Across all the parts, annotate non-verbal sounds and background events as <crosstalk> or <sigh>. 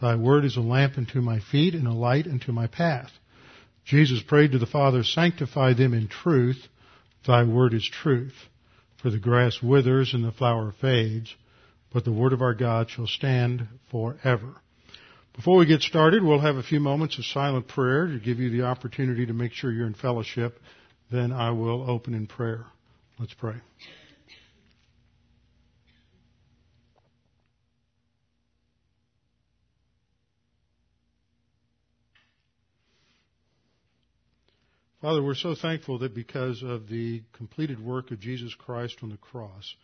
Thy word is a lamp unto my feet and a light unto my path. Jesus prayed to the Father, sanctify them in truth. Thy word is truth. For the grass withers and the flower fades, but the word of our God shall stand forever. Before we get started, we'll have a few moments of silent prayer to give you the opportunity to make sure you're in fellowship. Then I will open in prayer. Let's pray. Father, we're so thankful that because of the completed work of Jesus Christ on the cross,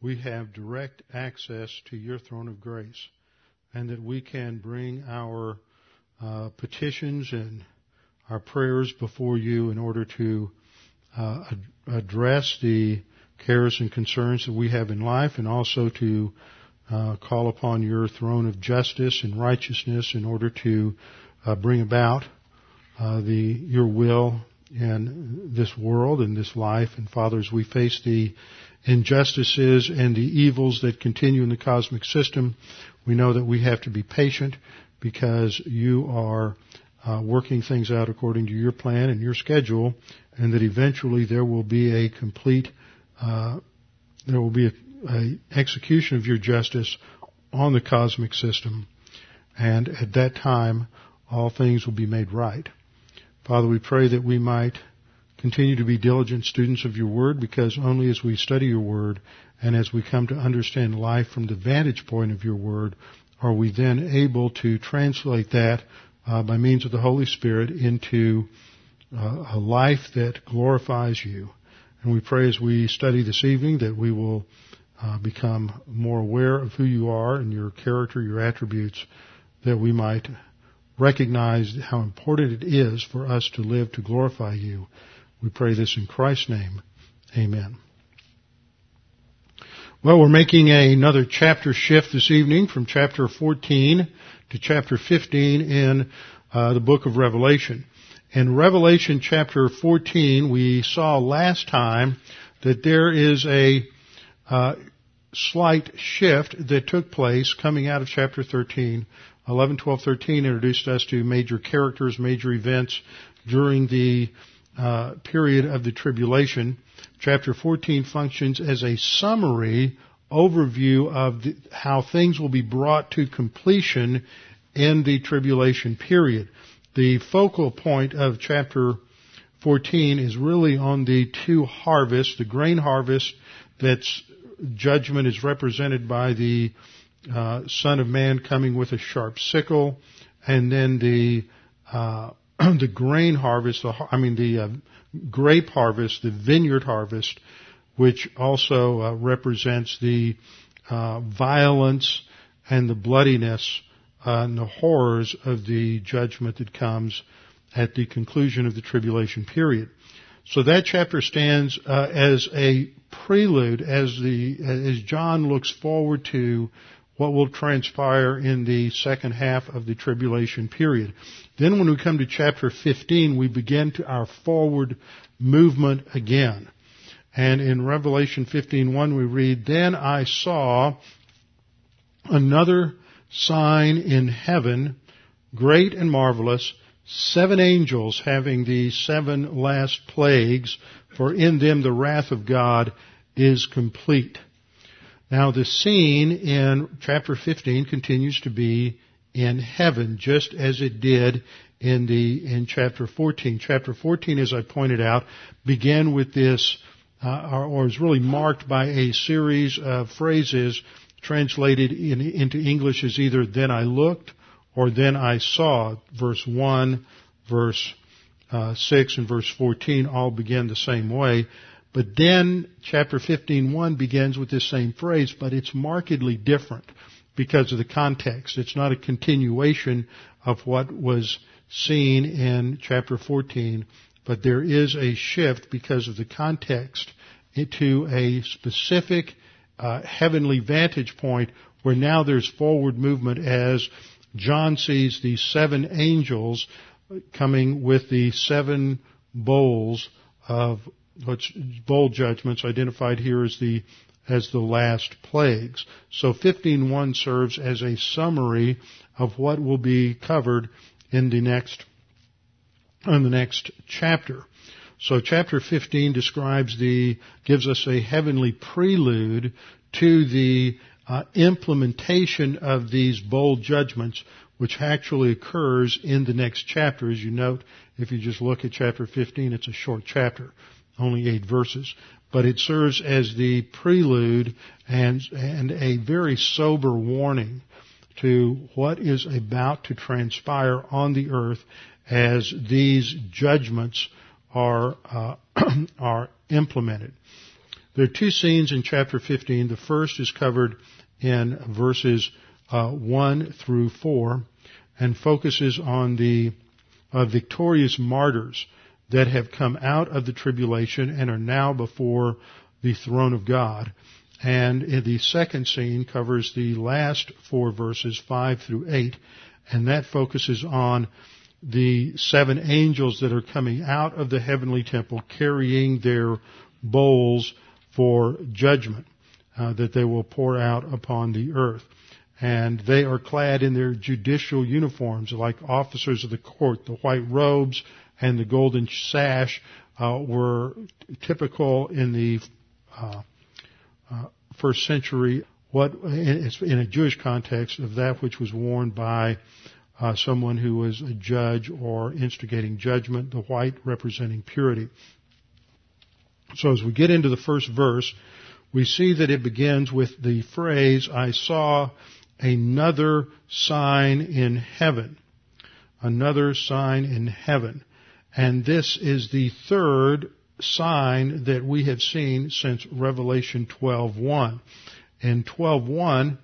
we have direct access to your throne of grace and that we can bring our uh, petitions and our prayers before you in order to uh, ad- address the cares and concerns that we have in life and also to uh, call upon your throne of justice and righteousness in order to uh, bring about uh, the your will in this world and this life. And Father, as we face the injustices and the evils that continue in the cosmic system, we know that we have to be patient because you are uh, working things out according to your plan and your schedule, and that eventually there will be a complete, uh, there will be a, a execution of your justice on the cosmic system, and at that time all things will be made right. Father, we pray that we might continue to be diligent students of your word because only as we study your word and as we come to understand life from the vantage point of your word are we then able to translate that uh, by means of the Holy Spirit into uh, a life that glorifies you. And we pray as we study this evening that we will uh, become more aware of who you are and your character, your attributes, that we might recognize how important it is for us to live to glorify you. We pray this in Christ's name. Amen. Well, we're making another chapter shift this evening from chapter 14 to chapter 15 in uh, the book of Revelation. In Revelation chapter 14, we saw last time that there is a uh, slight shift that took place coming out of chapter 13 11, 12, 13 introduced us to major characters, major events during the uh, period of the tribulation. Chapter 14 functions as a summary overview of the, how things will be brought to completion in the tribulation period. The focal point of chapter 14 is really on the two harvests, the grain harvest that's judgment is represented by the uh, Son of Man coming with a sharp sickle, and then the uh, <clears throat> the grain harvest, the, I mean the uh, grape harvest, the vineyard harvest, which also uh, represents the uh, violence and the bloodiness and the horrors of the judgment that comes at the conclusion of the tribulation period. So that chapter stands uh, as a prelude, as the as John looks forward to what will transpire in the second half of the tribulation period. Then when we come to chapter 15, we begin to our forward movement again. And in Revelation 15:1 we read, "Then I saw another sign in heaven, great and marvelous, seven angels having the seven last plagues, for in them the wrath of God is complete." Now the scene in chapter 15 continues to be in heaven, just as it did in the, in chapter 14. Chapter 14, as I pointed out, began with this, uh, or, is really marked by a series of phrases translated in, into English as either then I looked or then I saw. Verse 1, verse uh, 6, and verse 14 all begin the same way. But then chapter 15:1 begins with this same phrase, but it's markedly different. because of the context. It's not a continuation of what was seen in chapter 14, but there is a shift because of the context into a specific uh, heavenly vantage point where now there's forward movement as John sees these seven angels coming with the seven bowls of bowl judgments identified here as the as the last plagues. So 15.1 serves as a summary of what will be covered in the next in the next chapter. So chapter 15 describes the gives us a heavenly prelude to the uh, implementation of these bowl judgments which actually occurs in the next chapter. As you note, if you just look at chapter 15, it's a short chapter, only eight verses. But it serves as the prelude and, and a very sober warning to what is about to transpire on the earth as these judgments are, uh, <clears throat> are implemented. There are two scenes in chapter 15. The first is covered in verses uh, 1 through 4 and focuses on the uh, victorious martyrs that have come out of the tribulation and are now before the throne of God. And the second scene covers the last four verses, 5 through 8, and that focuses on the seven angels that are coming out of the heavenly temple carrying their bowls for judgment uh, that they will pour out upon the earth and they are clad in their judicial uniforms like officers of the court. The white robes and the golden sash uh, were typical in the uh, uh, first century. What in a Jewish context of that which was worn by uh, someone who was a judge or instigating judgment. The white representing purity. So as we get into the first verse, we see that it begins with the phrase, I saw another sign in heaven. Another sign in heaven. And this is the third sign that we have seen since Revelation 12:1. In 12:1,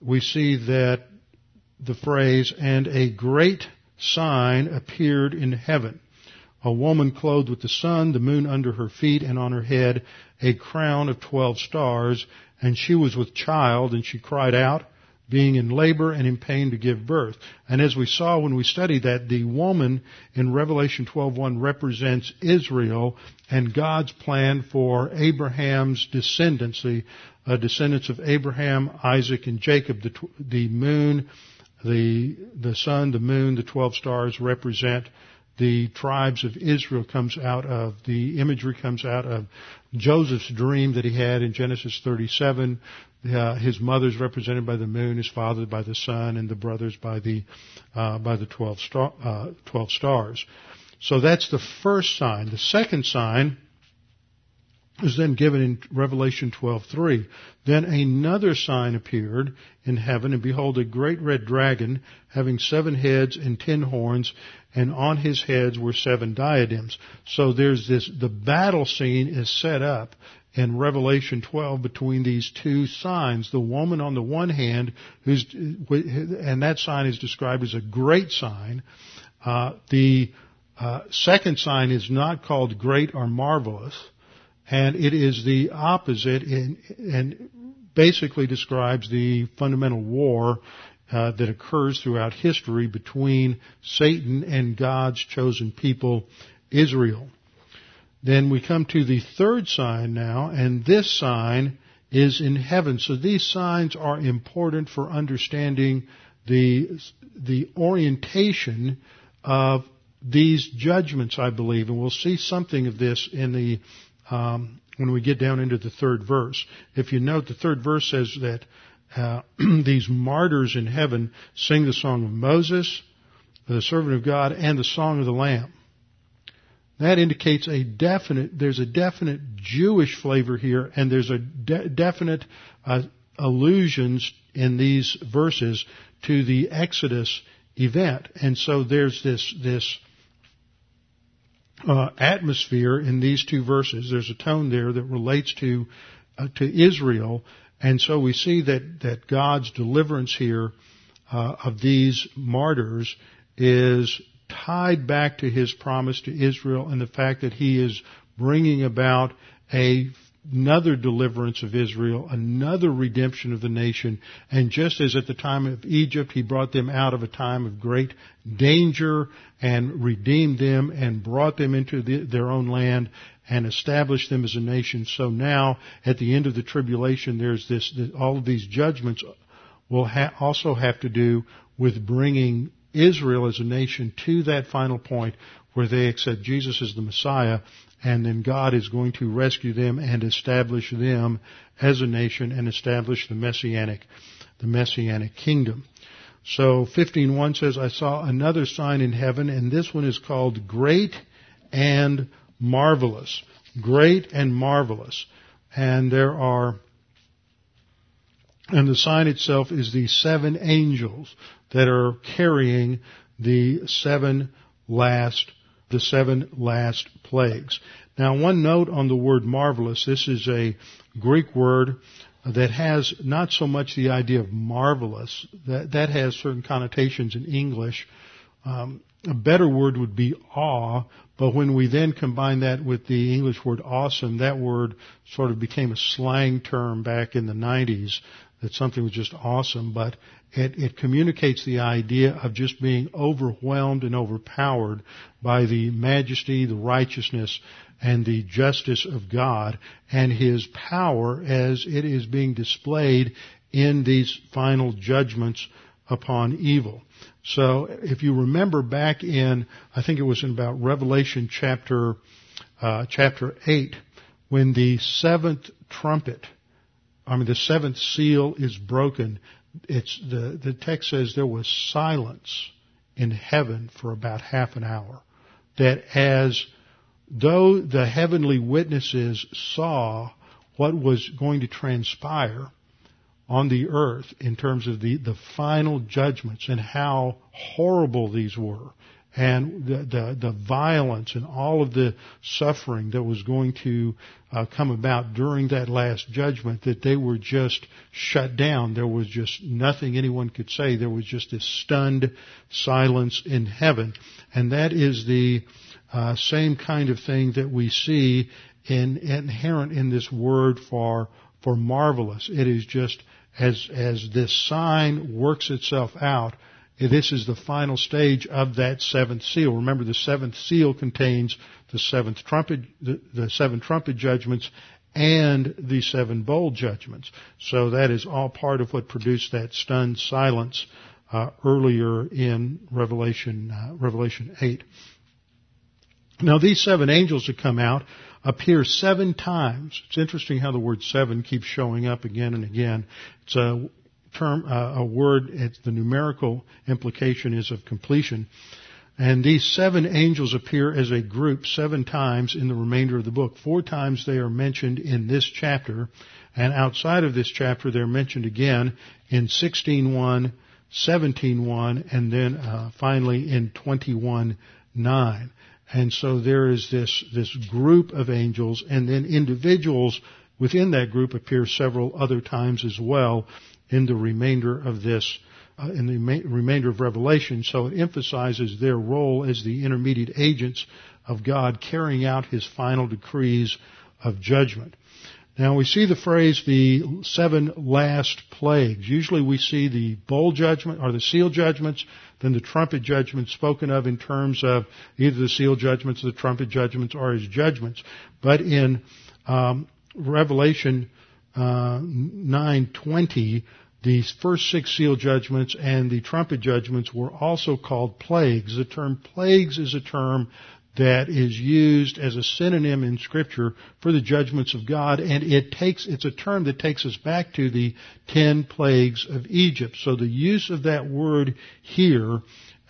we see that the phrase, and a great sign appeared in heaven. A woman clothed with the sun, the moon under her feet, and on her head a crown of twelve stars, and she was with child, and she cried out, being in labor and in pain to give birth. And as we saw when we studied that, the woman in Revelation 12:1 represents Israel and God's plan for Abraham's descendancy, uh, descendants of Abraham, Isaac, and Jacob. The, the moon, the the sun, the moon, the 12 stars represent the tribes of Israel comes out of, the imagery comes out of Joseph's dream that he had in Genesis 37. Uh, his mother's represented by the moon, his father by the sun, and the brothers by the, uh, by the 12, star, uh, 12 stars. So that's the first sign. The second sign is then given in Revelation 12:3. Then another sign appeared in heaven, and behold, a great red dragon, having seven heads and ten horns, and on his heads were seven diadems. So there's this, the battle scene is set up in Revelation 12 between these two signs. The woman on the one hand, who's, and that sign is described as a great sign. Uh, the uh, second sign is not called great or marvelous and it is the opposite in, and basically describes the fundamental war uh, that occurs throughout history between Satan and God's chosen people, Israel. Then we come to the third sign now, and this sign is in heaven. So these signs are important for understanding the, the orientation of these judgments, I believe, and we'll see something of this in the um, when we get down into the third verse. If you note, the third verse says that uh, <clears throat> these martyrs in heaven sing the song of Moses, the servant of God, and the song of the Lamb. That indicates a definite, there's a definite Jewish flavor here, and there's a de- definite uh, allusions in these verses to the Exodus event. And so there's this, this uh, atmosphere in these two verses. There's a tone there that relates to uh, to Israel And so we see that, that God's deliverance here uh, of these martyrs is tied back to his promise to Israel and the fact that he is bringing about a another deliverance of Israel, another redemption of the nation, and just as at the time of Egypt, he brought them out of a time of great danger and redeemed them and brought them into the, their own land and established them as a nation. So now, at the end of the tribulation, there's this, all of these judgments will ha- also have to do with bringing Israel as a nation to that final point where they accept Jesus as the Messiah and then God is going to rescue them and establish them as a nation and establish the messianic the messianic kingdom. So 15:1 says I saw another sign in heaven and this one is called great and marvelous. Great and marvelous. And there are and the sign itself is the seven angels that are carrying the seven last the seven last plagues. Now, one note on the word marvelous. This is a Greek word that has not so much the idea of marvelous. That, that has certain connotations in English. Um, a better word would be awe, but when we then combine that with the English word awesome, that word sort of became a slang term back in the 90s that something was just awesome, but it, it communicates the idea of just being overwhelmed and overpowered by the majesty, the righteousness, and the justice of God and His power as it is being displayed in these final judgments upon evil. So if you remember back in, I think it was in about Revelation chapter, uh, chapter 8, when the seventh trumpet I mean, the seventh seal is broken. It's the, the text says there was silence in heaven for about half an hour. That as though the heavenly witnesses saw what was going to transpire on the earth in terms of the, the final judgments and how horrible these were and the, the, the, violence and all of the suffering that was going to uh, come about during that last judgment, that they were just shut down. There was just nothing anyone could say. There was just this stunned silence in heaven. And that is the uh, same kind of thing that we see in, inherent in this word for, for marvelous. It is just as, as this sign works itself out, this is the final stage of that seventh seal. Remember, the seventh seal contains the seventh trumpet, the, the seven trumpet judgments and the seven bowl judgments. So that is all part of what produced that stunned silence uh, earlier in Revelation uh, Revelation eight. Now these seven angels that come out appear seven times. It's interesting how the word seven keeps showing up again and again. It's a term, uh, a word, it's the numerical implication is of completion. And these seven angels appear as a group seven times in the remainder of the book. Four times they are mentioned in this chapter, and outside of this chapter they're mentioned again in 16.1, 17.1, and then uh, finally in 21.9. And so there is this, this group of angels, and then individuals within that group appear several other times as well in the remainder of this, uh, in the ma- remainder of Revelation. So it emphasizes their role as the intermediate agents of God carrying out His final decrees of judgment. Now we see the phrase the seven last plagues. Usually we see the bowl judgment or the seal judgments, then the trumpet judgments spoken of in terms of either the seal judgments, or the trumpet judgments, or his judgments. But in um, Revelation uh, 9:20, these first six seal judgments and the trumpet judgments were also called plagues. The term plagues is a term that is used as a synonym in scripture for the judgments of God and it takes, it's a term that takes us back to the ten plagues of Egypt. So the use of that word here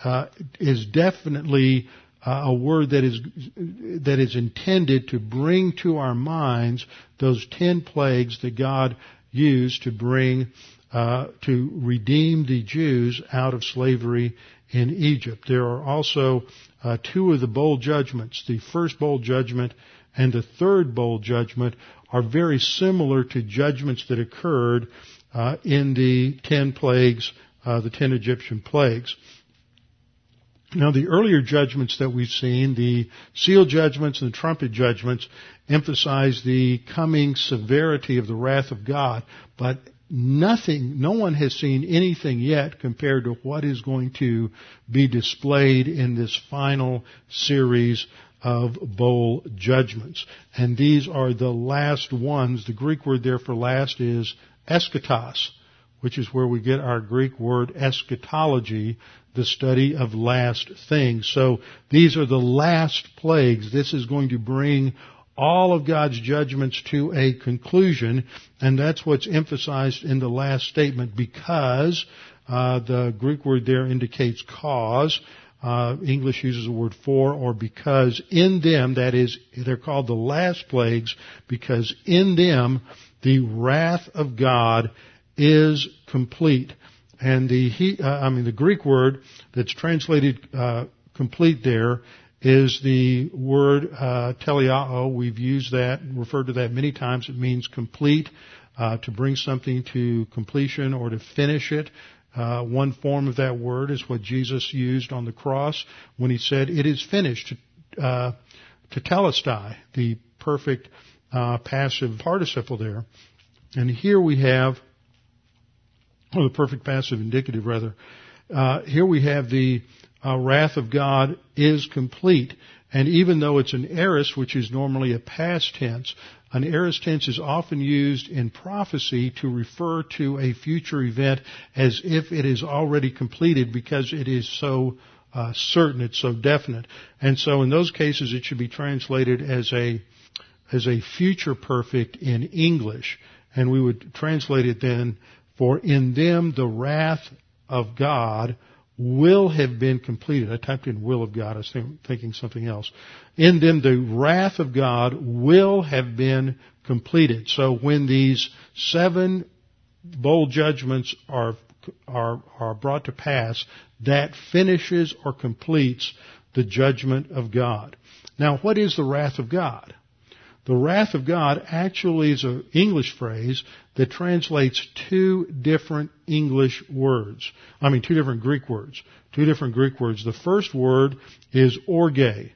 uh, is definitely uh, a word that is that is intended to bring to our minds those ten plagues that God used to bring uh, to redeem the Jews out of slavery in Egypt. There are also uh, two of the bowl judgments. The first bowl judgment and the third bowl judgment are very similar to judgments that occurred uh, in the ten plagues, uh, the ten Egyptian plagues. Now, the earlier judgments that we've seen, the seal judgments and the trumpet judgments, emphasize the coming severity of the wrath of God, but nothing, no one has seen anything yet compared to what is going to be displayed in this final series of bowl judgments. And these are the last ones. The Greek word there for last is eschatos, which is where we get our Greek word eschatology, the study of last things. So these are the last plagues. This is going to bring all of God's judgments to a conclusion, and that's what's emphasized in the last statement because uh, the Greek word there indicates cause. Uh, English uses the word for or because in them, that is, they're called the last plagues because in them the wrath of God is complete. And the, uh, I mean, the Greek word that's translated uh, complete there is the word uh, teleao. We've used that, referred to that many times. It means complete, uh, to bring something to completion or to finish it. Uh, one form of that word is what Jesus used on the cross when he said, "It is finished." Uh, tetelestai, the perfect uh, passive participle there, and here we have, or the perfect passive indicative rather. Uh, here we have the uh, wrath of God is complete. And even though it's an aorist, which is normally a past tense, an aorist tense is often used in prophecy to refer to a future event as if it is already completed because it is so uh, certain, it's so definite. And so in those cases, it should be translated as a as a future perfect in English, and we would translate it then for in them the wrath of God will have been completed. I typed in will of God. I was thinking something else. In them, the wrath of God will have been completed. So when these seven bowl judgments are, are, are brought to pass, that finishes or completes the judgment of God. Now, what is the wrath of God? The wrath of God actually is an English phrase that translates two different English words. I mean, two different Greek words. Two different Greek words. The first word is orge,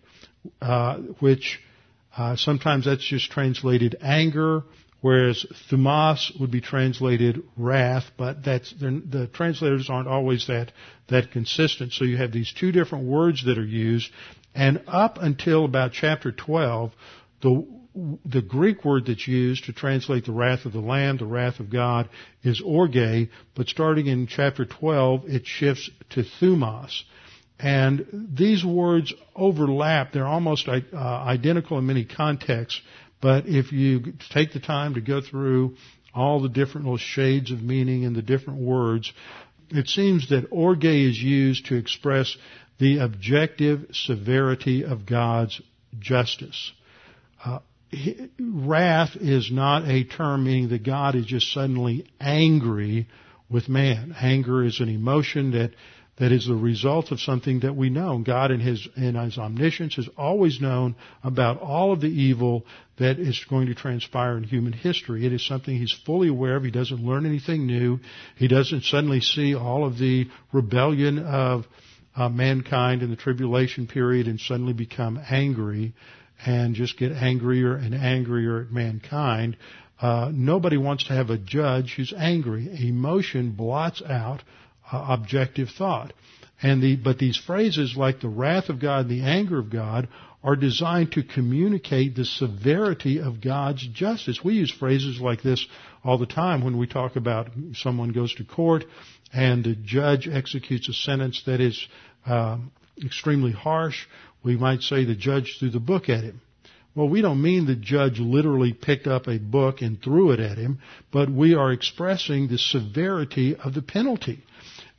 uh, which uh, sometimes that's just translated anger, whereas thumos would be translated wrath, but that's the translators aren't always that that consistent. So you have these two different words that are used, and up until about chapter 12, the the Greek word that's used to translate the wrath of the Lamb, the wrath of God, is orge, but starting in chapter 12, it shifts to thumos. And these words overlap. They're almost uh, identical in many contexts, but if you take the time to go through all the different little shades of meaning in the different words, it seems that orge is used to express the objective severity of God's justice. Uh, wrath is not a term meaning that God is just suddenly angry with man. Anger is an emotion that that is the result of something that we know. God in his in his omniscience has always known about all of the evil that is going to transpire in human history. It is something he's fully aware of. He doesn't learn anything new. He doesn't suddenly see all of the rebellion of uh, mankind in the tribulation period and suddenly become angry and just get angrier and angrier at mankind. Uh, nobody wants to have a judge who's angry. Emotion blots out uh, objective thought. And the, but these phrases like the wrath of God and the anger of God are designed to communicate the severity of God's justice. We use phrases like this all the time when we talk about someone goes to court and the judge executes a sentence that is um, extremely harsh we might say the judge threw the book at him. Well, we don't mean the judge literally picked up a book and threw it at him, but we are expressing the severity of the penalty.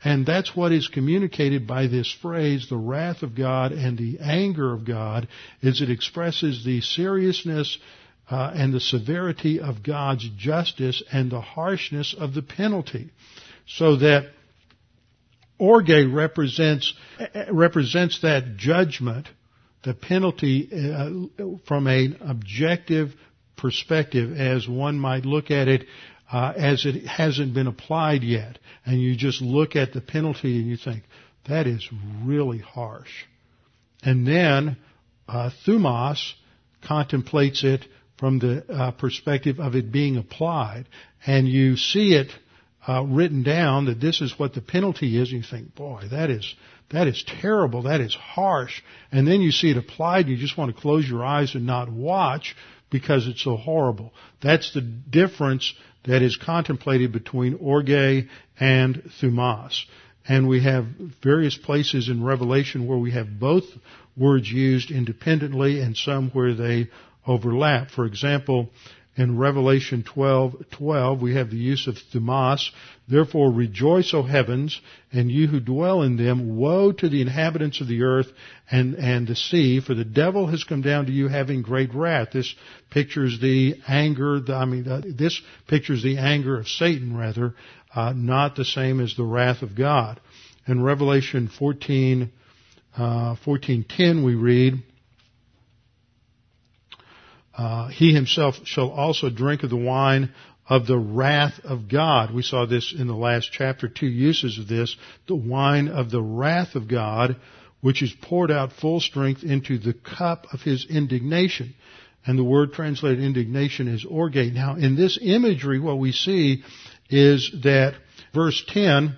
And that's what is communicated by this phrase, the wrath of God and the anger of God, is it expresses the seriousness uh, and the severity of God's justice and the harshness of the penalty. So that orge represents, represents that judgment the penalty uh, from an objective perspective as one might look at it uh, as it hasn't been applied yet. And you just look at the penalty and you think, that is really harsh. And then uh, thumos contemplates it from the uh, perspective of it being applied. And you see it uh, written down that this is what the penalty is, and you think, boy, that is that is terrible, that is harsh. And then you see it applied, and you just want to close your eyes and not watch because it's so horrible. That's the difference that is contemplated between orge and thumos. And we have various places in Revelation where we have both words used independently and some where they overlap. For example, in Revelation 12:12 we have the use of thumos. Therefore rejoice, O heavens, and you who dwell in them. Woe to the inhabitants of the earth and and the sea, for the devil has come down to you having great wrath. This pictures the anger. I mean, this pictures the anger of Satan, rather, uh, not the same as the wrath of God. In Revelation 14, uh, 14:10 we read. Uh, he himself shall also drink of the wine of the wrath of God. We saw this in the last chapter, two uses of this. The wine of the wrath of God, which is poured out full strength into the cup of his indignation. And the word translated indignation is orgate. Now, in this imagery, what we see is that verse 10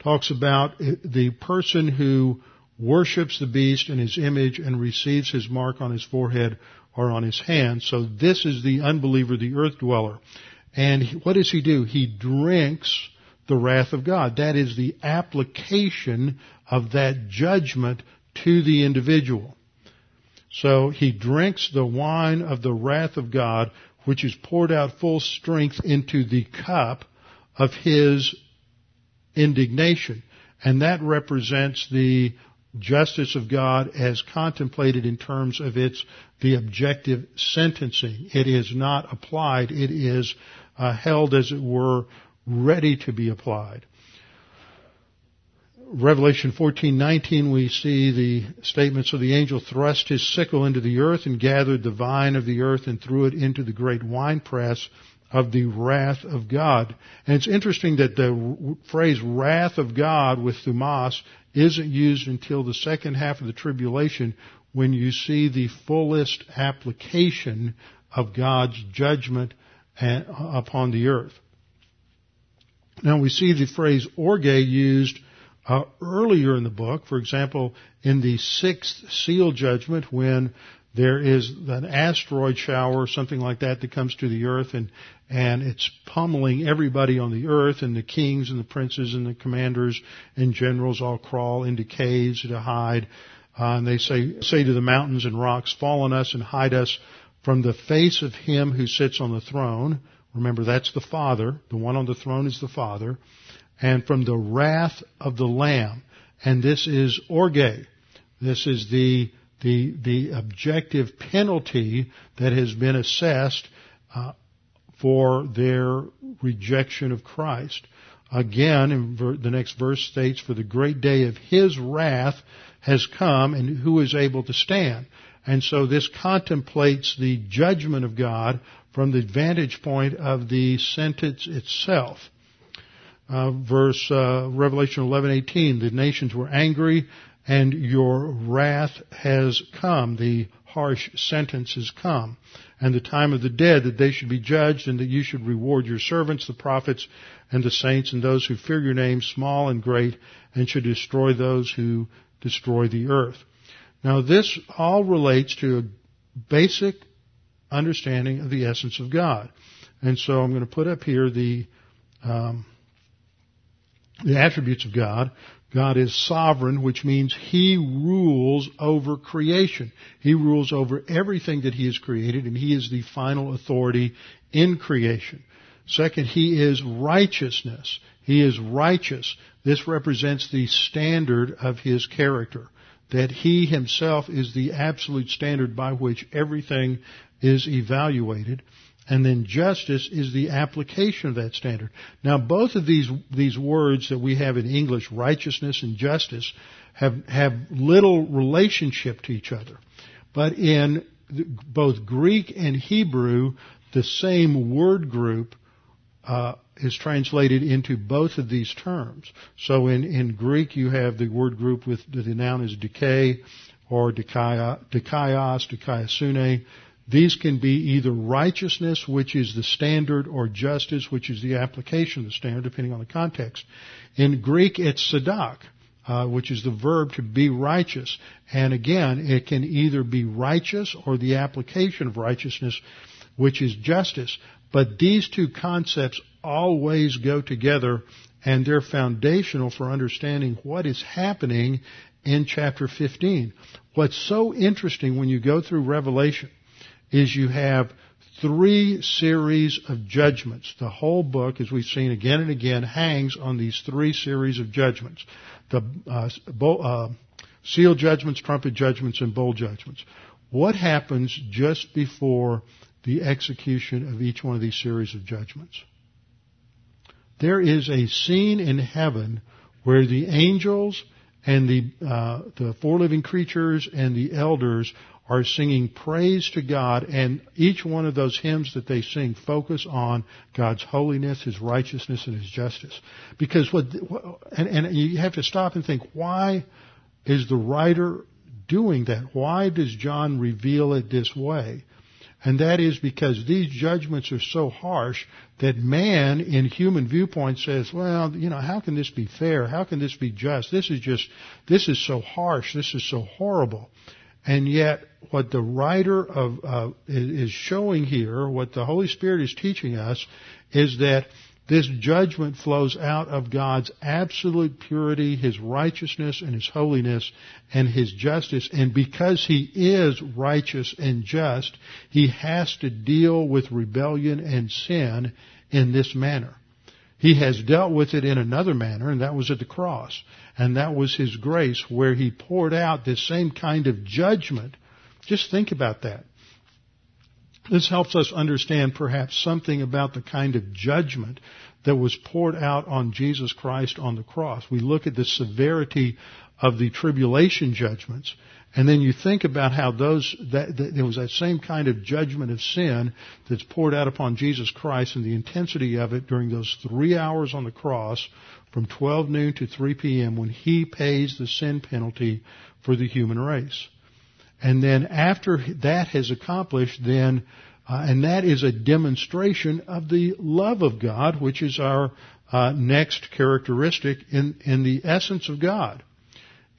talks about the person who worships the beast in his image and receives his mark on his forehead or on his hand. So this is the unbeliever, the earth dweller. And what does he do? He drinks the wrath of God. That is the application of that judgment to the individual. So he drinks the wine of the wrath of God, which is poured out full strength into the cup of his indignation. And that represents the justice of God as contemplated in terms of its the objective sentencing. It is not applied. It is uh, held, as it were, ready to be applied. Revelation 14:19 we see the statements of the angel thrust his sickle into the earth and gathered the vine of the earth and threw it into the great winepress of the wrath of God. And it's interesting that the phrase wrath of God with thumos isn't used until the second half of the tribulation when you see the fullest application of God's judgment upon the earth. Now we see the phrase orge used uh, earlier in the book. For example, in the sixth seal judgment when there is an asteroid shower or something like that that comes to the earth and and it's pummeling everybody on the earth and the kings and the princes and the commanders and generals all crawl into caves to hide. Uh, and they say say to the mountains and rocks fall on us and hide us from the face of him who sits on the throne. Remember that's the father. The one on the throne is the father. And from the wrath of the lamb. And this is orge. This is the the, the objective penalty that has been assessed uh, for their rejection of Christ. Again, in ver- the next verse states, For the great day of His wrath has come, and who is able to stand? And so this contemplates the judgment of God from the vantage point of the sentence itself. Uh, verse uh, Revelation 11:18, the nations were angry and your wrath has come. The harsh sentence has come. And the time of the dead that they should be judged and that you should reward your servants, the prophets and the saints and those who fear your name, small and great, and should destroy those who destroy the earth. Now this all relates to a basic understanding of the essence of God. And so I'm going to put up here the, um, the attributes of God. God is sovereign, which means He rules over creation. He rules over everything that He has created, and He is the final authority in creation. Second, He is righteousness. He is righteous. This represents the standard of His character. That He Himself is the absolute standard by which everything is evaluated. And then justice is the application of that standard. Now both of these, these words that we have in English, righteousness and justice, have, have little relationship to each other. But in both Greek and Hebrew, the same word group uh, is translated into both of these terms. So in, in Greek, you have the word group with the noun is dike or dikaios, dikaiosune. These can be either righteousness, which is the standard, or justice, which is the application of the standard, depending on the context. In Greek, it's sadak, uh, which is the verb to be righteous. And again, it can either be righteous or the application of righteousness, which is justice. But these two concepts always go together and they're foundational for understanding what is happening in chapter 15. What's so interesting when you go through Revelation is you have three series of judgments. The whole book, as we've seen again and again, hangs on these three series of judgments. The uh, uh, seal judgments, trumpet judgments, and bowl judgments. What happens just before the execution of each one of these series of judgments? There is a scene in heaven where the angels and the uh, the four living creatures and the elders are singing praise to God, and each one of those hymns that they sing focus on God's holiness, His righteousness, and His justice. Because what, and, and you have to stop and think, why is the writer doing that? Why does John reveal it this way? And that is because these judgments are so harsh that man in human viewpoint says, well, you know, how can this be fair? How can this be just? This is just, this is so harsh. This is so horrible. And yet, what the writer of uh, is showing here, what the Holy Spirit is teaching us, is that this judgment flows out of God's absolute purity, His righteousness and His holiness and His justice. And because He is righteous and just, He has to deal with rebellion and sin in this manner. He has dealt with it in another manner, and that was at the cross. And that was His grace, where He poured out this same kind of judgment. Just think about that. This helps us understand perhaps something about the kind of judgment that was poured out on Jesus Christ on the cross. We look at the severity of the tribulation judgments and then you think about how those, that, that, there was that same kind of judgment of sin that's poured out upon Jesus Christ and the intensity of it during those three hours on the cross from 12 noon to 3 p.m. when He pays the sin penalty for the human race. And then after that has accomplished, then, uh, and that is a demonstration of the love of God, which is our uh, next characteristic in, in the essence of God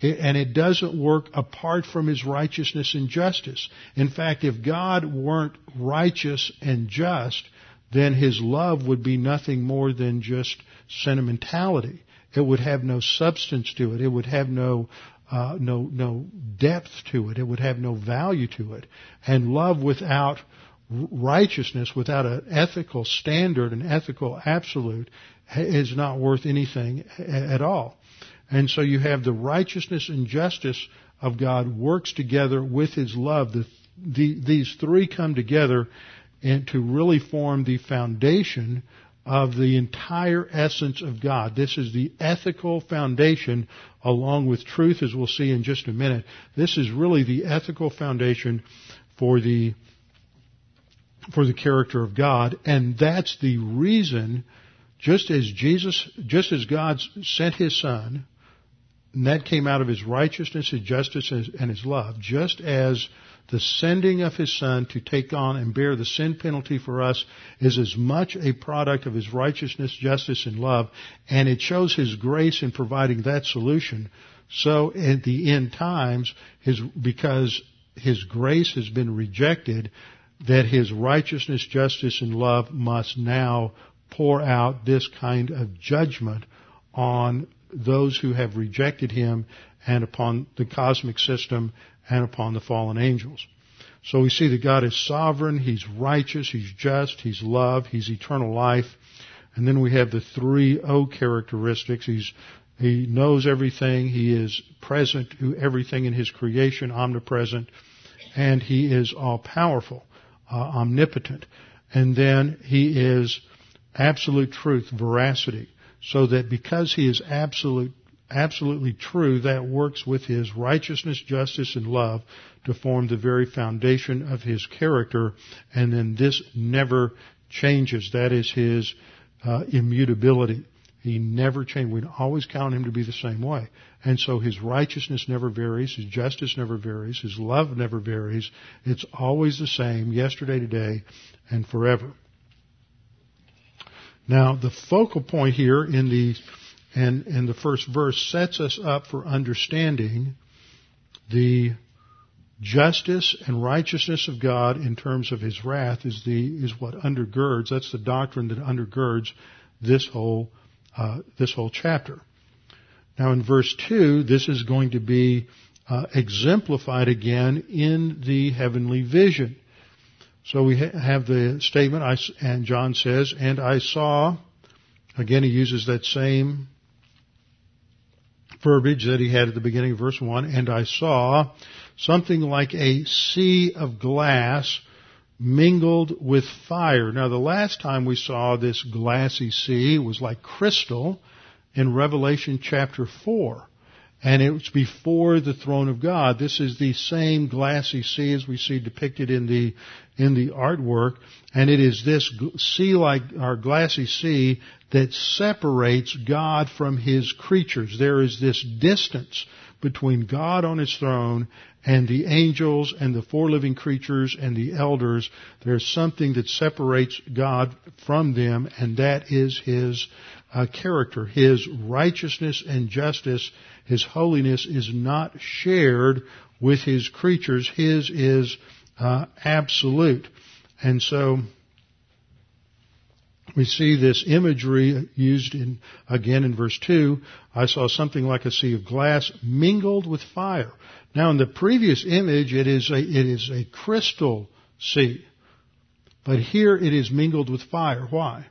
and it doesn't work apart from his righteousness and justice. In fact, if God weren't righteous and just, then his love would be nothing more than just sentimentality. It would have no substance to it. It would have no uh, no no depth to it. It would have no value to it. And love without righteousness, without an ethical standard, an ethical absolute, is not worth anything at all. And so you have the righteousness and justice of God works together with His love. The, the, these three come together and to really form the foundation of the entire essence of God. This is the ethical foundation along with truth as we'll see in just a minute. This is really the ethical foundation for the for the character of God and that's the reason just as Jesus just as God sent his son and that came out of his righteousness, his justice, and his love, just as the sending of his son to take on and bear the sin penalty for us is as much a product of his righteousness, justice, and love, and it shows his grace in providing that solution. So at the end times, his, because his grace has been rejected, that his righteousness, justice, and love must now pour out this kind of judgment on those who have rejected him and upon the cosmic system and upon the fallen angels. So we see that God is sovereign, He's righteous, He's just, He's love, He's eternal life. And then we have the three O characteristics. He's, he knows everything, He is present to everything in His creation, omnipresent, and He is all powerful, uh, omnipotent. And then he is absolute truth, veracity. So that because he is absolute, absolutely true, that works with his righteousness, justice, and love to form the very foundation of his character. And then this never changes. That is his uh, immutability. He never changed. We always count him to be the same way. And so his righteousness never varies, his justice never varies, his love never varies. It's always the same, yesterday, today, and forever. Now, the focal point here in the and in the first verse sets us up for understanding the justice and righteousness of God in terms of His wrath is the is what undergirds. That's the doctrine that undergirds this whole uh, this whole chapter. Now in verse 2, this is going to be uh, exemplified again in the heavenly vision. So we ha- have the statement, I, and John says, and I saw, again he uses that same verbiage that he had at the beginning of verse 1, and I saw something like a sea of glass mingled with fire. Now the last time we saw this glassy sea was like crystal in Revelation chapter 4. And it was before the throne of God. This is the same glassy sea as we see depicted in the, in the artwork. And it is this sea like, our glassy sea that separates God from His creatures. There is this distance between God on His throne and the angels and the four living creatures and the elders, there's something that separates God from them, and that is His uh, character. His righteousness and justice, His holiness is not shared with His creatures. His is uh, absolute. And so, we see this imagery used in, again in verse 2. I saw something like a sea of glass mingled with fire. Now in the previous image, it is a, it is a crystal sea. But here it is mingled with fire. Why?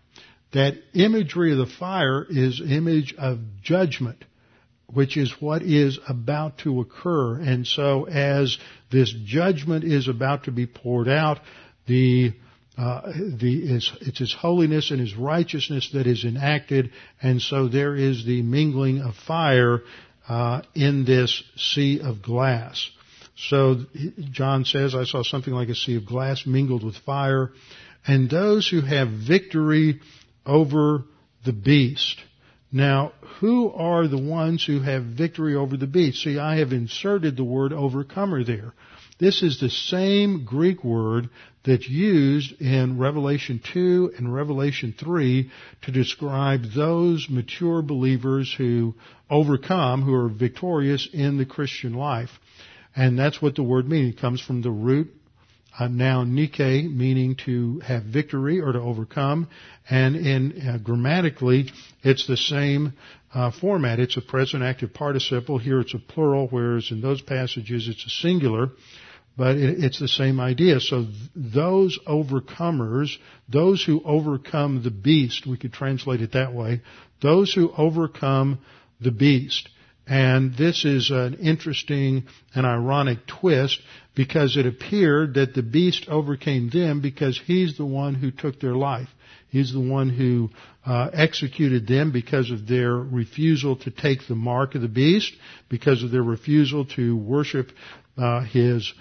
That imagery of the fire is image of judgment, which is what is about to occur. And so as this judgment is about to be poured out, the uh, the, it's, it's, His holiness and His righteousness that is enacted, and so there is the mingling of fire uh, in this sea of glass. So John says, I saw something like a sea of glass mingled with fire, and those who have victory over the beast. Now, who are the ones who have victory over the beast? See, I have inserted the word overcomer there. This is the same Greek word that's used in Revelation 2 and Revelation 3 to describe those mature believers who overcome, who are victorious in the Christian life. And that's what the word means. It comes from the root uh, noun nike, meaning to have victory or to overcome. And in uh, grammatically, it's the same uh, format. It's a present active participle. Here it's a plural, whereas in those passages it's a singular. But it's the same idea. So those overcomers, those who overcome the beast, we could translate it that way, those who overcome the beast. And this is an interesting and ironic twist because it appeared that the beast overcame them because he's the one who took their life. He's the one who uh, executed them because of their refusal to take the mark of the beast, because of their refusal to worship uh, his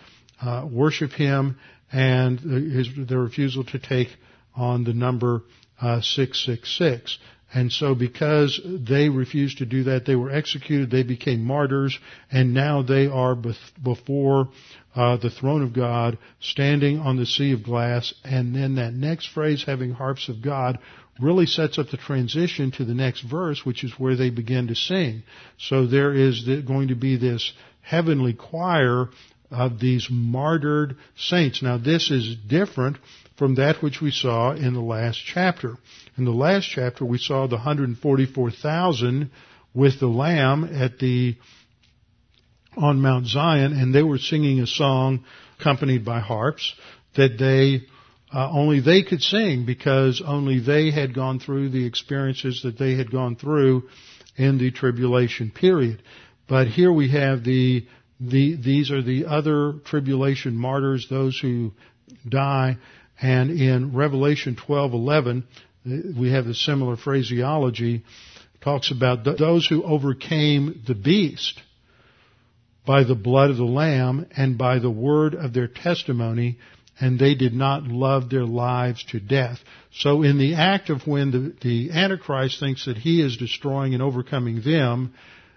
uh, worship him and his, their refusal to take on the number uh, 666. And so because they refused to do that, they were executed, they became martyrs, and now they are before uh, the throne of God, standing on the sea of glass, and then that next phrase, having harps of God, really sets up the transition to the next verse, which is where they begin to sing. So there is going to be this heavenly choir of these martyred saints. Now this is different from that which we saw in the last chapter. In the last chapter we saw the 144,000 with the Lamb at the, on Mount Zion and they were singing a song accompanied by harps that they uh, only they could sing because only they had gone through the experiences that they had gone through in the tribulation period. But here we have the the, these are the other tribulation martyrs, those who die, And in Revelation 12:11, uh, we have a similar phraseology. Talks about those who overcame the beast by the blood of the Lamb and by the word of their testimony, and they did not love their lives to death. So in the act of when the, the Antichrist thinks that he is destroying and overcoming them,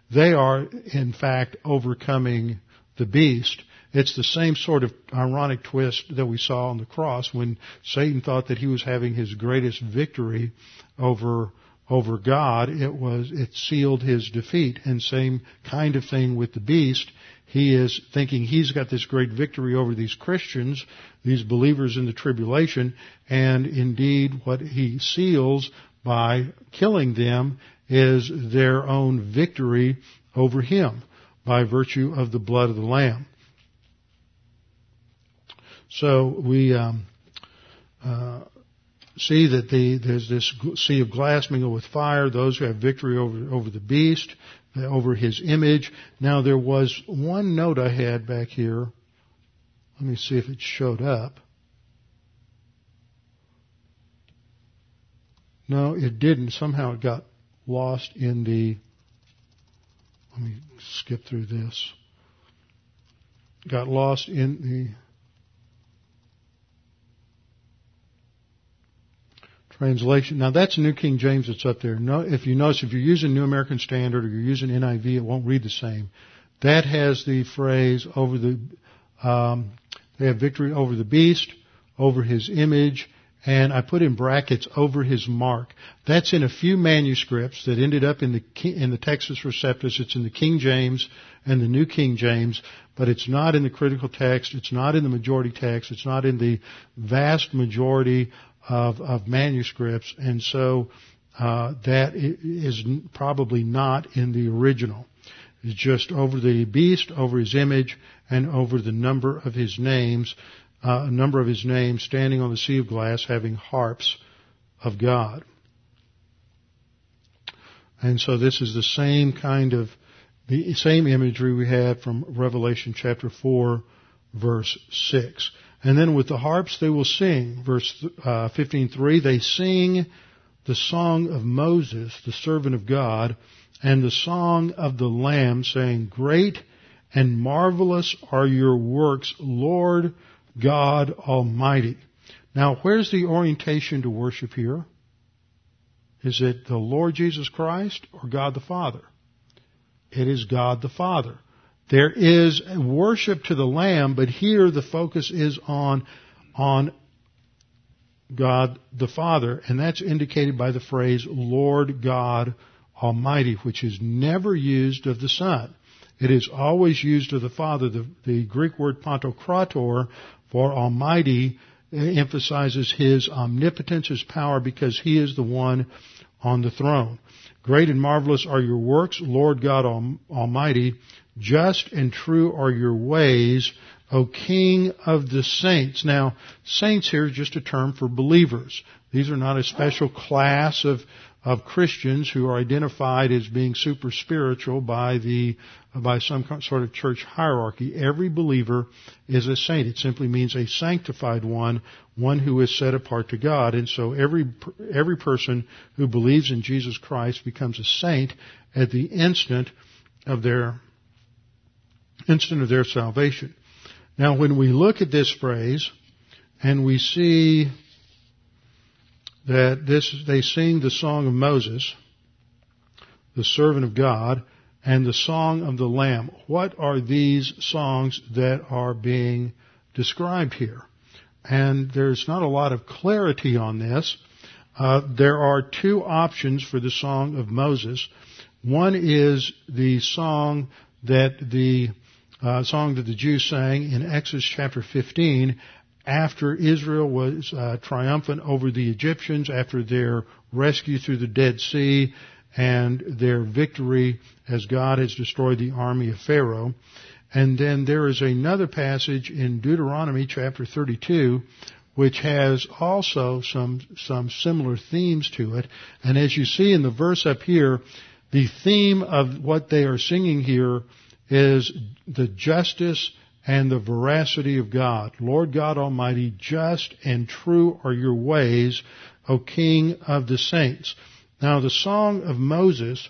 they are in fact overcoming the beast. It's the same sort of ironic twist that we saw on the cross when Satan thought that he was having his greatest victory over over God, it was, it sealed his defeat. And same kind of thing with the beast. He is thinking he's got this great victory over these Christians, these believers in the tribulation, and indeed what he seals by killing them is their own victory over him by virtue of the blood of the Lamb. So we um, uh, see that the, there's this sea of glass mingled with fire, those who have victory over, over the beast, over his image. Now there was one note I had back here. Let me see if it showed up. No, it didn't. Somehow it got lost in the, let me skip through this. Got lost in the, translation. Now that's New King James that's up there. No, if you notice, if you're using New American Standard or you're using NIV, it won't read the same. That has the phrase over the, um, they have victory over the beast, over his image, and I put in brackets over his mark. That's in a few manuscripts that ended up in the in the Textus Receptus. It's in the King James and the New King James, but it's not in the critical text. It's not in the majority text. It's not in the vast majority of, of manuscripts, and so uh, that is probably not in the original. It's just over the beast, over his image, and over the number of his names, uh, a number of his names standing on the sea of glass having harps of God. And so this is the same kind of, the same imagery we had from Revelation chapter 4 verse 6. And then with the harps they will sing. Verse uh, 15.3, they sing the song of Moses, the servant of God, and the song of the Lamb, saying, Great and marvelous are your works, Lord God Almighty. Now, where's the orientation to worship here? Is it the Lord Jesus Christ or God the Father? It is God the Father. There is worship to the Lamb, but here the focus is on, on God the Father, and that's indicated by the phrase Lord God Almighty, which is never used of the Son. It is always used of the Father. The, the Greek word pantokrator for Almighty emphasizes His omnipotence, His power, because He is the one on the throne. Great and marvelous are your works, Lord God Almighty. Just and true are your ways, O King of the saints. Now, saints here is just a term for believers. These are not a special class of, of Christians who are identified as being super spiritual by the, by some sort of church hierarchy. Every believer is a saint. It simply means a sanctified one, one who is set apart to God. And so every, every person who believes in Jesus Christ becomes a saint at the instant of their instant of their salvation. Now, when we look at this phrase and we see that this, they sing the song of Moses, the servant of God, and the song of the Lamb. What are these songs that are being described here? And there's not a lot of clarity on this. Uh, there are two options for the song of Moses. One is the song that the uh, song that the Jews sang in Exodus chapter 15 after Israel was uh, triumphant over the Egyptians, after their rescue through the Dead Sea, and their victory as God has destroyed the army of Pharaoh. And then there is another passage in Deuteronomy chapter 32 which has also some, some similar themes to it. And as you see in the verse up here, the theme of what they are singing here is the justice and the veracity of God. Lord God Almighty, just and true are your ways, O King of the saints. Now the song of Moses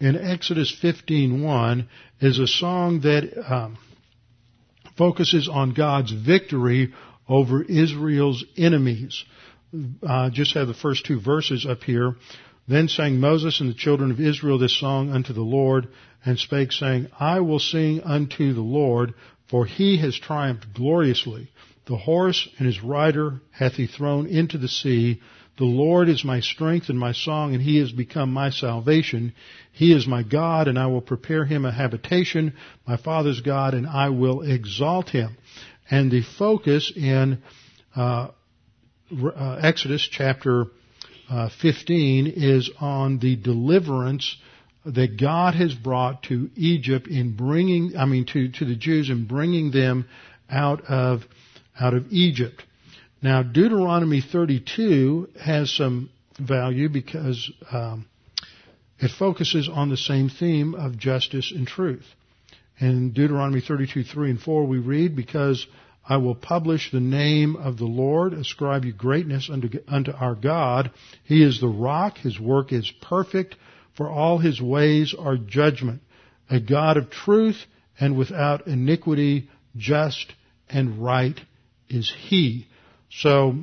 in Exodus 15:1 is a song that um, focuses on God's victory over Israel's enemies. Uh, just have the first two verses up here. Then sang Moses and the children of Israel this song unto the Lord, and spake, saying, I will sing unto the Lord, for he has triumphed gloriously. The horse and his rider hath he thrown into the sea. The Lord is my strength and my song, and he has become my salvation. He is my God, and I will prepare him a habitation, my father's God, and I will exalt him. And the focus in uh, uh, Exodus chapter uh, 15 is on the deliverance that God has brought to Egypt in bringing, I mean, to, to the Jews in bringing them out of, out of Egypt. Now, Deuteronomy 32 has some value because um, it focuses on the same theme of justice and truth. In Deuteronomy 32, 3 and 4, we read, Because I will publish the name of the Lord, ascribe you greatness unto, unto our God. He is the rock, His work is perfect, for all His ways are judgment. A God of truth and without iniquity, just and right is He. So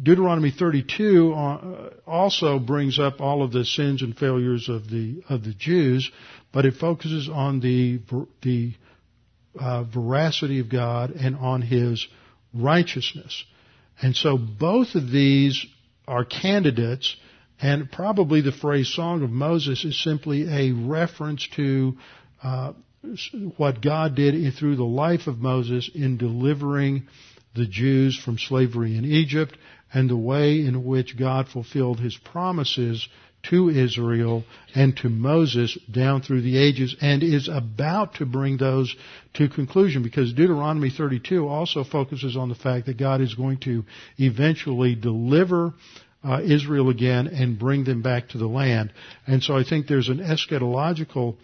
Deuteronomy 32 uh, also brings up all of the sins and failures of the of the Jews, but it focuses on the the uh, veracity of God and on His righteousness. And so both of these are candidates, and probably the phrase "Song of Moses" is simply a reference to uh, what God did through the life of Moses in delivering the Jews from slavery in Egypt and the way in which God fulfilled his promises to Israel and to Moses down through the ages and is about to bring those to conclusion because Deuteronomy 32 also focuses on the fact that God is going to eventually deliver uh, Israel again and bring them back to the land. And so I think there's an eschatological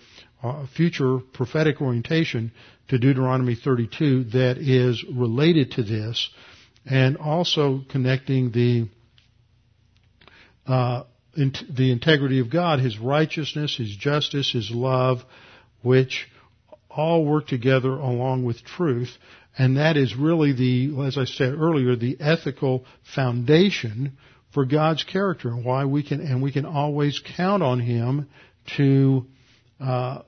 uh, future prophetic orientation to Deuteronomy 32 that is related to this, and also connecting the uh, in, the integrity of God, His righteousness, His justice, His love, which all work together along with truth, and that is really the, as I said earlier, the ethical foundation for God's character and why we can and we can always count on Him to uh,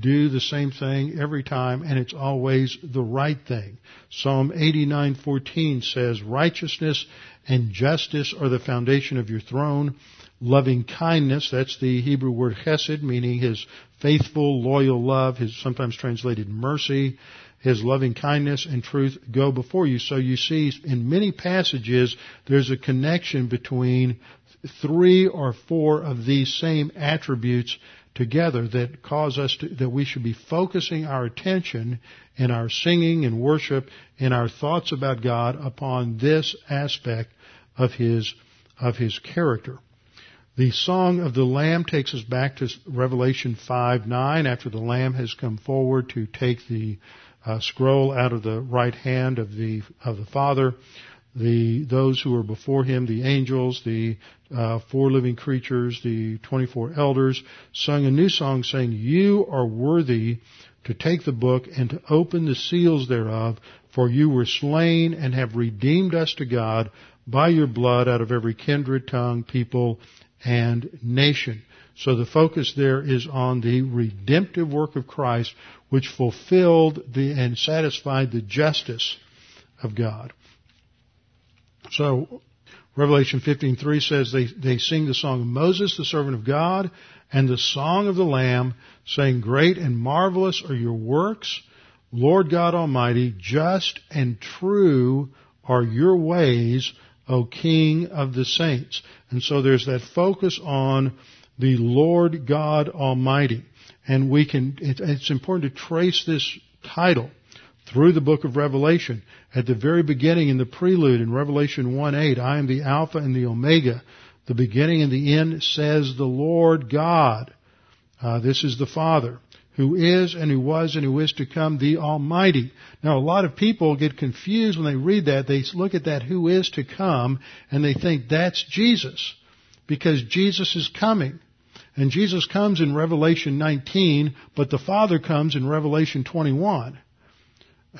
do the same thing every time and it's always the right thing. Psalm 89:14 says, "Righteousness and justice are the foundation of your throne. Loving kindness, that's the Hebrew word chesed, meaning his faithful, loyal love, his sometimes translated mercy, his loving kindness and truth go before you. So you see in many passages there's a connection between three or four of these same attributes together that cause us to, that we should be focusing our attention in our singing and worship in our thoughts about God upon this aspect of his of his character. The song of the Lamb takes us back to Revelation 5 9 after the Lamb has come forward to take the uh, scroll out of the right hand of the of the Father the those who were before him, the angels, the uh, four living creatures, the 24 elders, sung a new song saying, You are worthy to take the book and to open the seals thereof, for you were slain and have redeemed us to God by your blood out of every kindred, tongue, people, and nation. So the focus there is on the redemptive work of Christ, which fulfilled the, and satisfied the justice of God. So Revelation 15:3 says they, they sing the song of Moses, the servant of God, and the song of the Lamb, saying, Great and marvelous are your works, Lord God Almighty, just and true are your ways, O King of the saints. And so there's that focus on the Lord God Almighty. And we can, it's important to trace this title through the book of Revelation. At the very beginning in the prelude in Revelation 1-8, I am the Alpha and the Omega. The beginning and the end says the Lord God. Uh, this is the Father who is and who was and who is to come, the Almighty. Now a lot of people get confused when they read that. They look at that who is to come and they think that's Jesus. Because Jesus is coming. And Jesus comes in Revelation 19, but the Father comes in Revelation 21.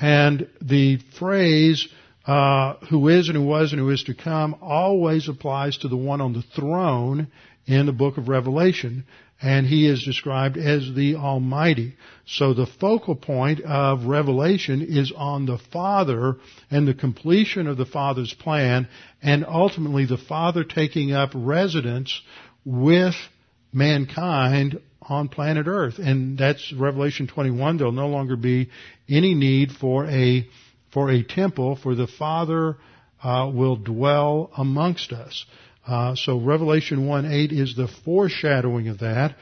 And the phrase, uh, who is and who was and who is to come always applies to the one on the throne in the book of Revelation and he is described as the Almighty. So the focal point of Revelation is on the Father and the completion of the Father's plan, and ultimately the Father taking up residence with mankind on planet Earth. And that's Revelation 21. There'll no longer be any need for a, for a temple, for the Father uh, will dwell amongst us. Uh, so Revelation 1 8 is the foreshadowing of that.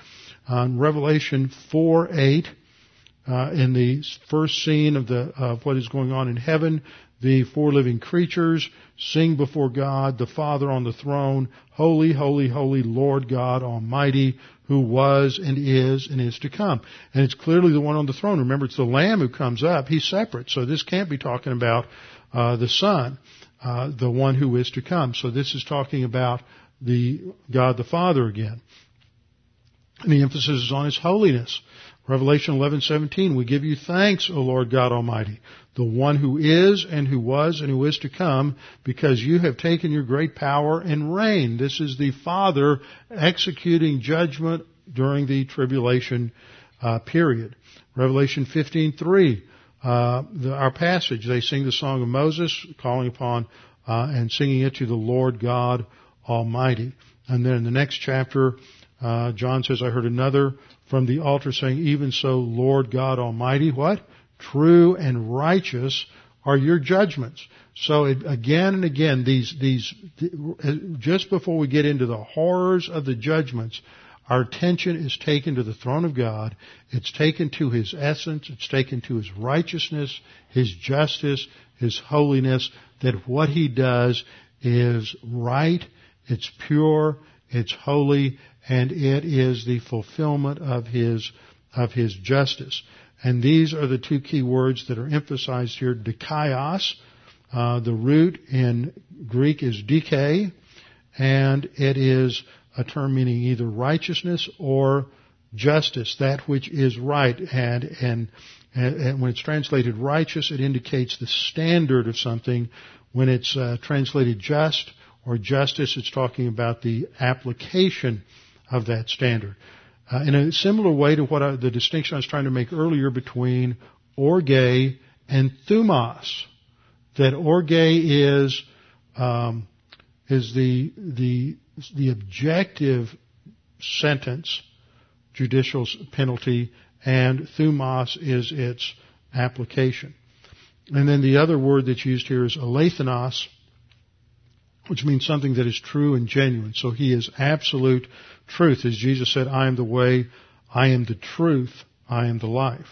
On Revelation 4 8, uh, in the first scene of the of what is going on in heaven, the four living creatures sing before God, the Father on the throne, Holy, Holy, Holy, Lord God Almighty, who was and is and is to come. And it's clearly the one on the throne. Remember, it's the Lamb who comes up. He's separate. So this can't be talking about uh, the Son. Uh, the one who is to come. So this is talking about the God the Father again. And the emphasis is on His holiness. Revelation 11:17 We give you thanks, O Lord God Almighty, the one who is and who was and who is to come, because you have taken your great power and reign. This is the Father executing judgment during the tribulation uh, period. Revelation 15:3 uh, our passage. They sing the song of Moses, calling upon uh, and singing it to the Lord God Almighty. And then in the next chapter, uh, John says, "I heard another from the altar saying, Even so, Lord God Almighty, what true and righteous are your judgments." So it, again and again, these these just before we get into the horrors of the judgments, our attention is taken to the throne of God. It's taken to His essence. It's taken to His righteousness, His justice, His holiness, that what He does is right, it's pure, it's holy, and it is the fulfillment of His, of His justice. And these are the two key words that are emphasized here. Dikaios, uh, the root in Greek is dike, and it is a term meaning either righteousness or justice, that which is right. And, and, and when it's translated righteous, it indicates the standard of something. When it's uh, translated just or justice, it's talking about the application of that standard. Uh, in a similar way to what I, the distinction I was trying to make earlier between orge and thumos, that orge is um, is the the the objective sentence, judicial penalty, and thumos is its application. And then the other word that's used here is alethinos, which means something that is true and genuine. So he is absolute truth. As Jesus said, I am the way, I am the truth, I am the life.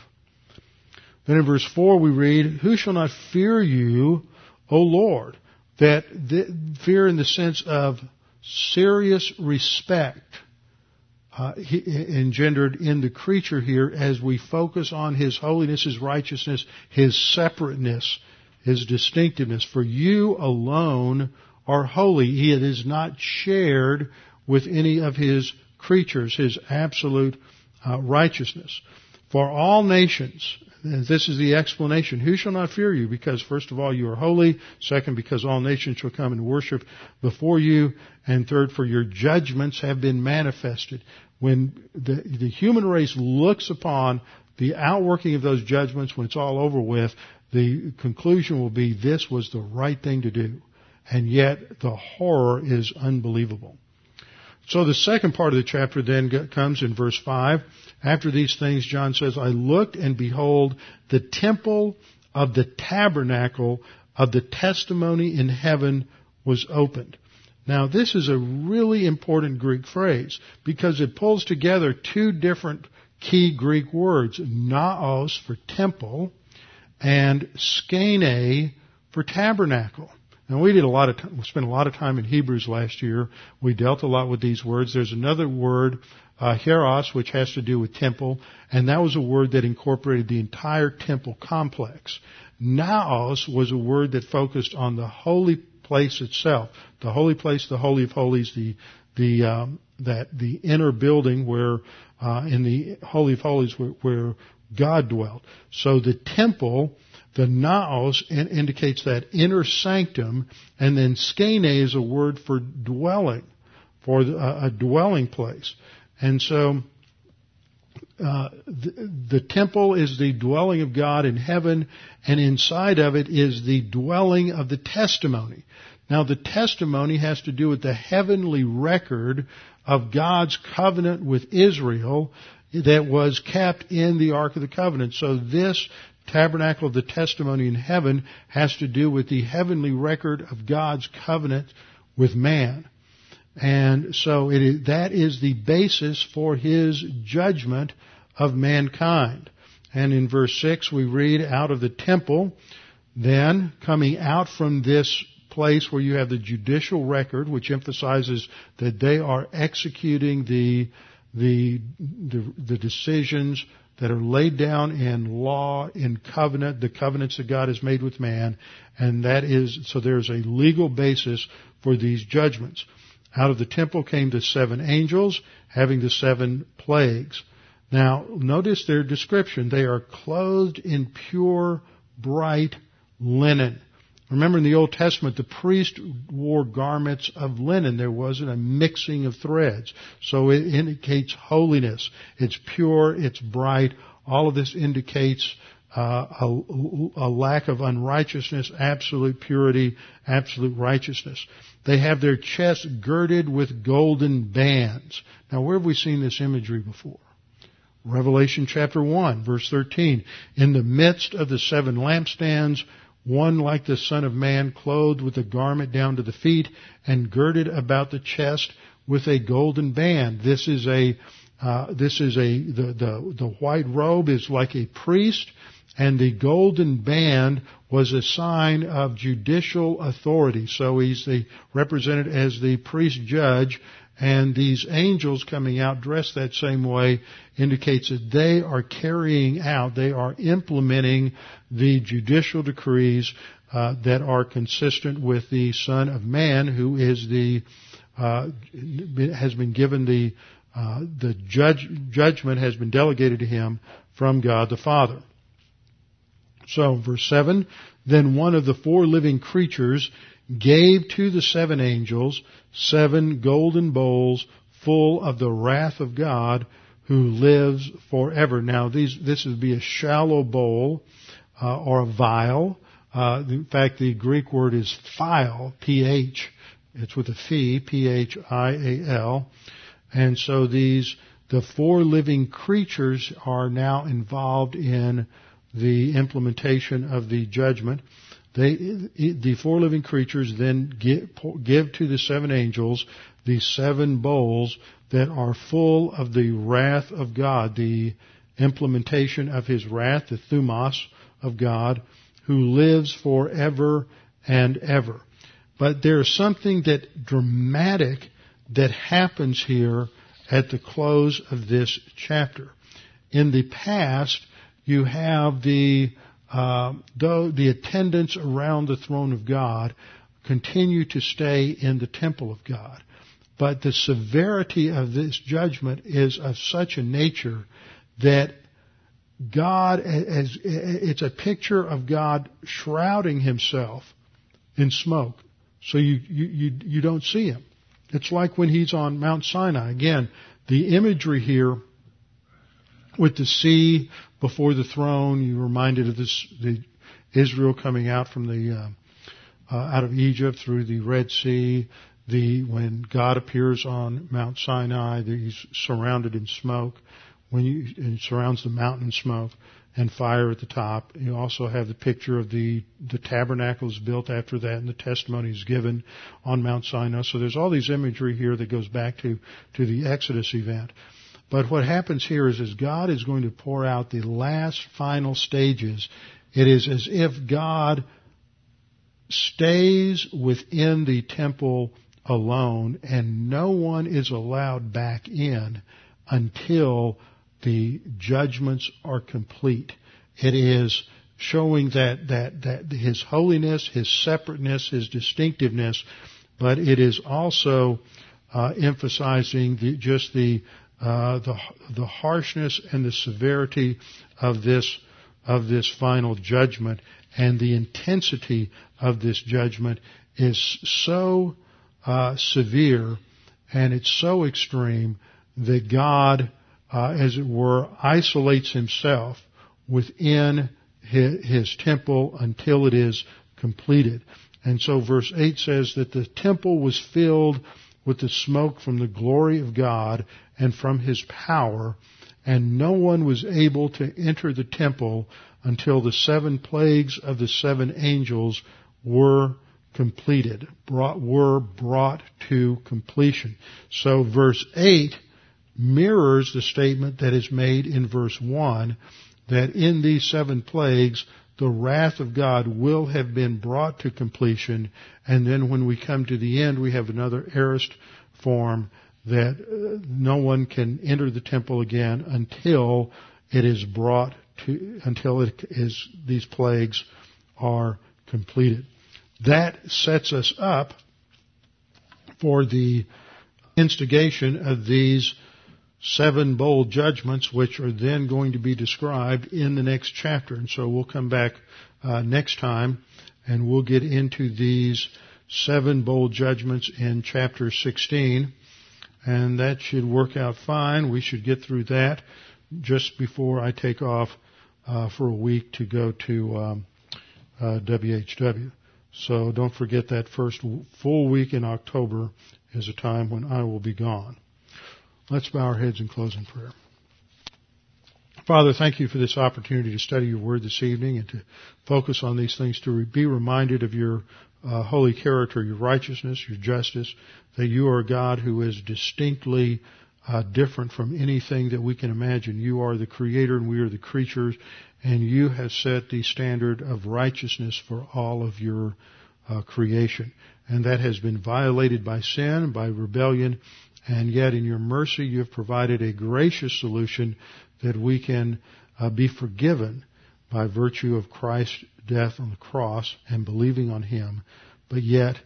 Then in verse 4 we read, Who shall not fear you, O Lord? That fear in the sense of serious respect uh, engendered in the creature here as we focus on His holiness, His righteousness, His separateness, His distinctiveness. For you alone are holy. He is not shared with any of His creatures, His absolute uh, righteousness. For all nations, this is the explanation. Who shall not fear you? Because first of all, you are holy. Second, because all nations shall come and worship before you. And third, for your judgments have been manifested. When the, the human race looks upon the outworking of those judgments, when it's all over with, the conclusion will be this was the right thing to do. And yet the horror is unbelievable. So the second part of the chapter then comes in verse 5. After these things, John says, I looked and behold, the temple of the tabernacle of the testimony in heaven was opened. Now this is a really important Greek phrase because it pulls together two different key Greek words, naos for temple and skene for tabernacle. And we did a lot of we spent a lot of time in Hebrews last year. We dealt a lot with these words. There's another word, uh, hieros, which has to do with temple, and that was a word that incorporated the entire temple complex. Naos was a word that focused on the holy place itself, the holy place, the holy of holies, the the um, that the inner building where uh, in the holy of holies where, where God dwelt. So the temple the naos in, indicates that inner sanctum, and then skene is a word for dwelling, for a, a dwelling place. And so, uh, the, the, temple is the dwelling of God in heaven, and inside of it is the dwelling of the testimony. Now, the testimony has to do with the heavenly record of God's covenant with Israel that was kept in the Ark of the Covenant. So this tabernacle of the testimony in heaven has to do with the heavenly record of God's covenant with man. And so that is the basis for his judgment of mankind. And in verse 6 we read, out of the temple, then coming out from this place where you have the judicial record, which emphasizes that they are executing the, the, the, the decisions that are laid down in law, in covenant, the covenants that God has made with man, and that is, so there's a legal basis for these judgments. Out of the temple came the seven angels, having the seven plagues. Now, notice their description. They are clothed in pure, bright linen. Remember in the Old Testament, the priest wore garments of linen. There wasn't a mixing of threads. So it indicates holiness. It's pure, it's bright. All of this indicates uh, a, a, lack of unrighteousness, absolute purity, absolute righteousness. They have their chests girded with golden bands. Now, where have we seen this imagery before? Revelation chapter 1, verse 13. In the midst of the seven lampstands, one like the Son of Man, clothed with a garment down to the feet and girded about the chest with a golden band. This is a, uh, this is a, the, the, the white robe is like a priest and the golden band was a sign of judicial authority. So he's the, represented as the priest judge and these angels coming out dressed that same way indicates that they are carrying out, they are implementing the judicial decrees uh, that are consistent with the Son of Man, who is the uh, has been given the uh, the judge, judgment has been delegated to him from God the Father. So, verse seven. Then one of the four living creatures gave to the seven angels seven golden bowls full of the wrath of God who lives forever. Now, these, this would be a shallow bowl uh, or a vial. Uh, in fact, the Greek word is phial, P-H. It's with a phi, P-H-I-A-L. And so these, the four living creatures are now involved in the implementation of the judgment. They, the four living creatures then give, give to the seven angels the seven bowls that are full of the wrath of God, the implementation of His wrath, the thumos of God, who lives forever and ever. But there's something that dramatic that happens here at the close of this chapter. In the past, you have the uh, though the attendants around the throne of God continue to stay in the temple of God. But the severity of this judgment is of such a nature that God, as, it's a picture of God shrouding himself in smoke. So you, you, you don't see him. It's like when he's on Mount Sinai. Again, the imagery here with the sea before the throne. You're reminded of this, the Israel coming out from the, uh, uh, out of Egypt through the Red Sea. The, when God appears on Mount Sinai, that he's surrounded in smoke. When you, it surrounds the mountain in smoke and fire at the top. You also have the picture of the, the tabernacle is built after that and the testimony is given on Mount Sinai. So there's all these imagery here that goes back to, to the Exodus event. But what happens here is as God is going to pour out the last final stages, it is as if God stays within the temple alone and no one is allowed back in until the judgments are complete. It is showing that, that, that his holiness, his separateness, his distinctiveness, but it is also uh, emphasizing the, just the, uh, the the harshness and the severity of this of this final judgment and the intensity of this judgment is so uh, severe and it's so extreme that God, uh, as it were, isolates himself within his, his temple until it is completed. And so verse 8 says that the temple was filled with the smoke from the glory of God and from his power, and no one was able to enter the temple until the seven plagues of the seven angels were completed, brought, were brought to completion. So verse 8 mirrors the statement that is made in verse 1 that in these seven plagues the wrath of God will have been brought to completion and then when we come to the end we have another aorist form that uh, no one can enter the temple again until it is brought to, until it is, these plagues are completed. That sets us up for the instigation of these seven bowl judgments, which are then going to be described in the next chapter. And so we'll come back uh, next time and we'll get into these seven bowl judgments in chapter 16. And that should work out fine. We should get through that just before I take off uh, for a week to go to um, uh, WHW. So don't forget that first full week in October is a time when I will be gone. Let's bow our heads in prayer. Father, thank you for this opportunity to study your word this evening and to focus on these things, to be reminded of your uh, holy character, your righteousness, your justice, that you are a God who is distinctly uh, different from anything that we can imagine. You are the creator and we are the creatures, and you have set the standard of righteousness for all of your uh, creation. And that has been violated by sin, by rebellion, and yet in your mercy you have provided a gracious solution that we can uh, be forgiven by virtue of Christ's death on the cross and believing on Him. But yet,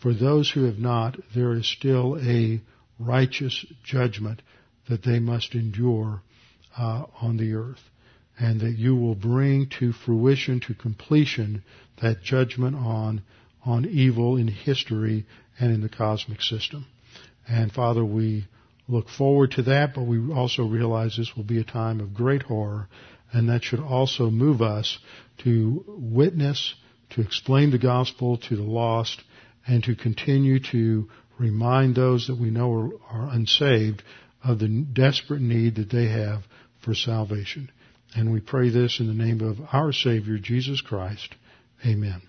for those who have not, there is still a righteous judgment that they must endure uh, on the earth. And that you will bring to fruition, to completion, that judgment on, on evil in history and in the cosmic system. And Father, we look forward to that, but we also realize this will be a time of great horror, and that should also move us to witness, to explain the gospel to the lost, and to continue to remind those that we know are, are unsaved of the desperate need that they have for salvation. And we pray this in the name of our Savior, Jesus Christ. Amen.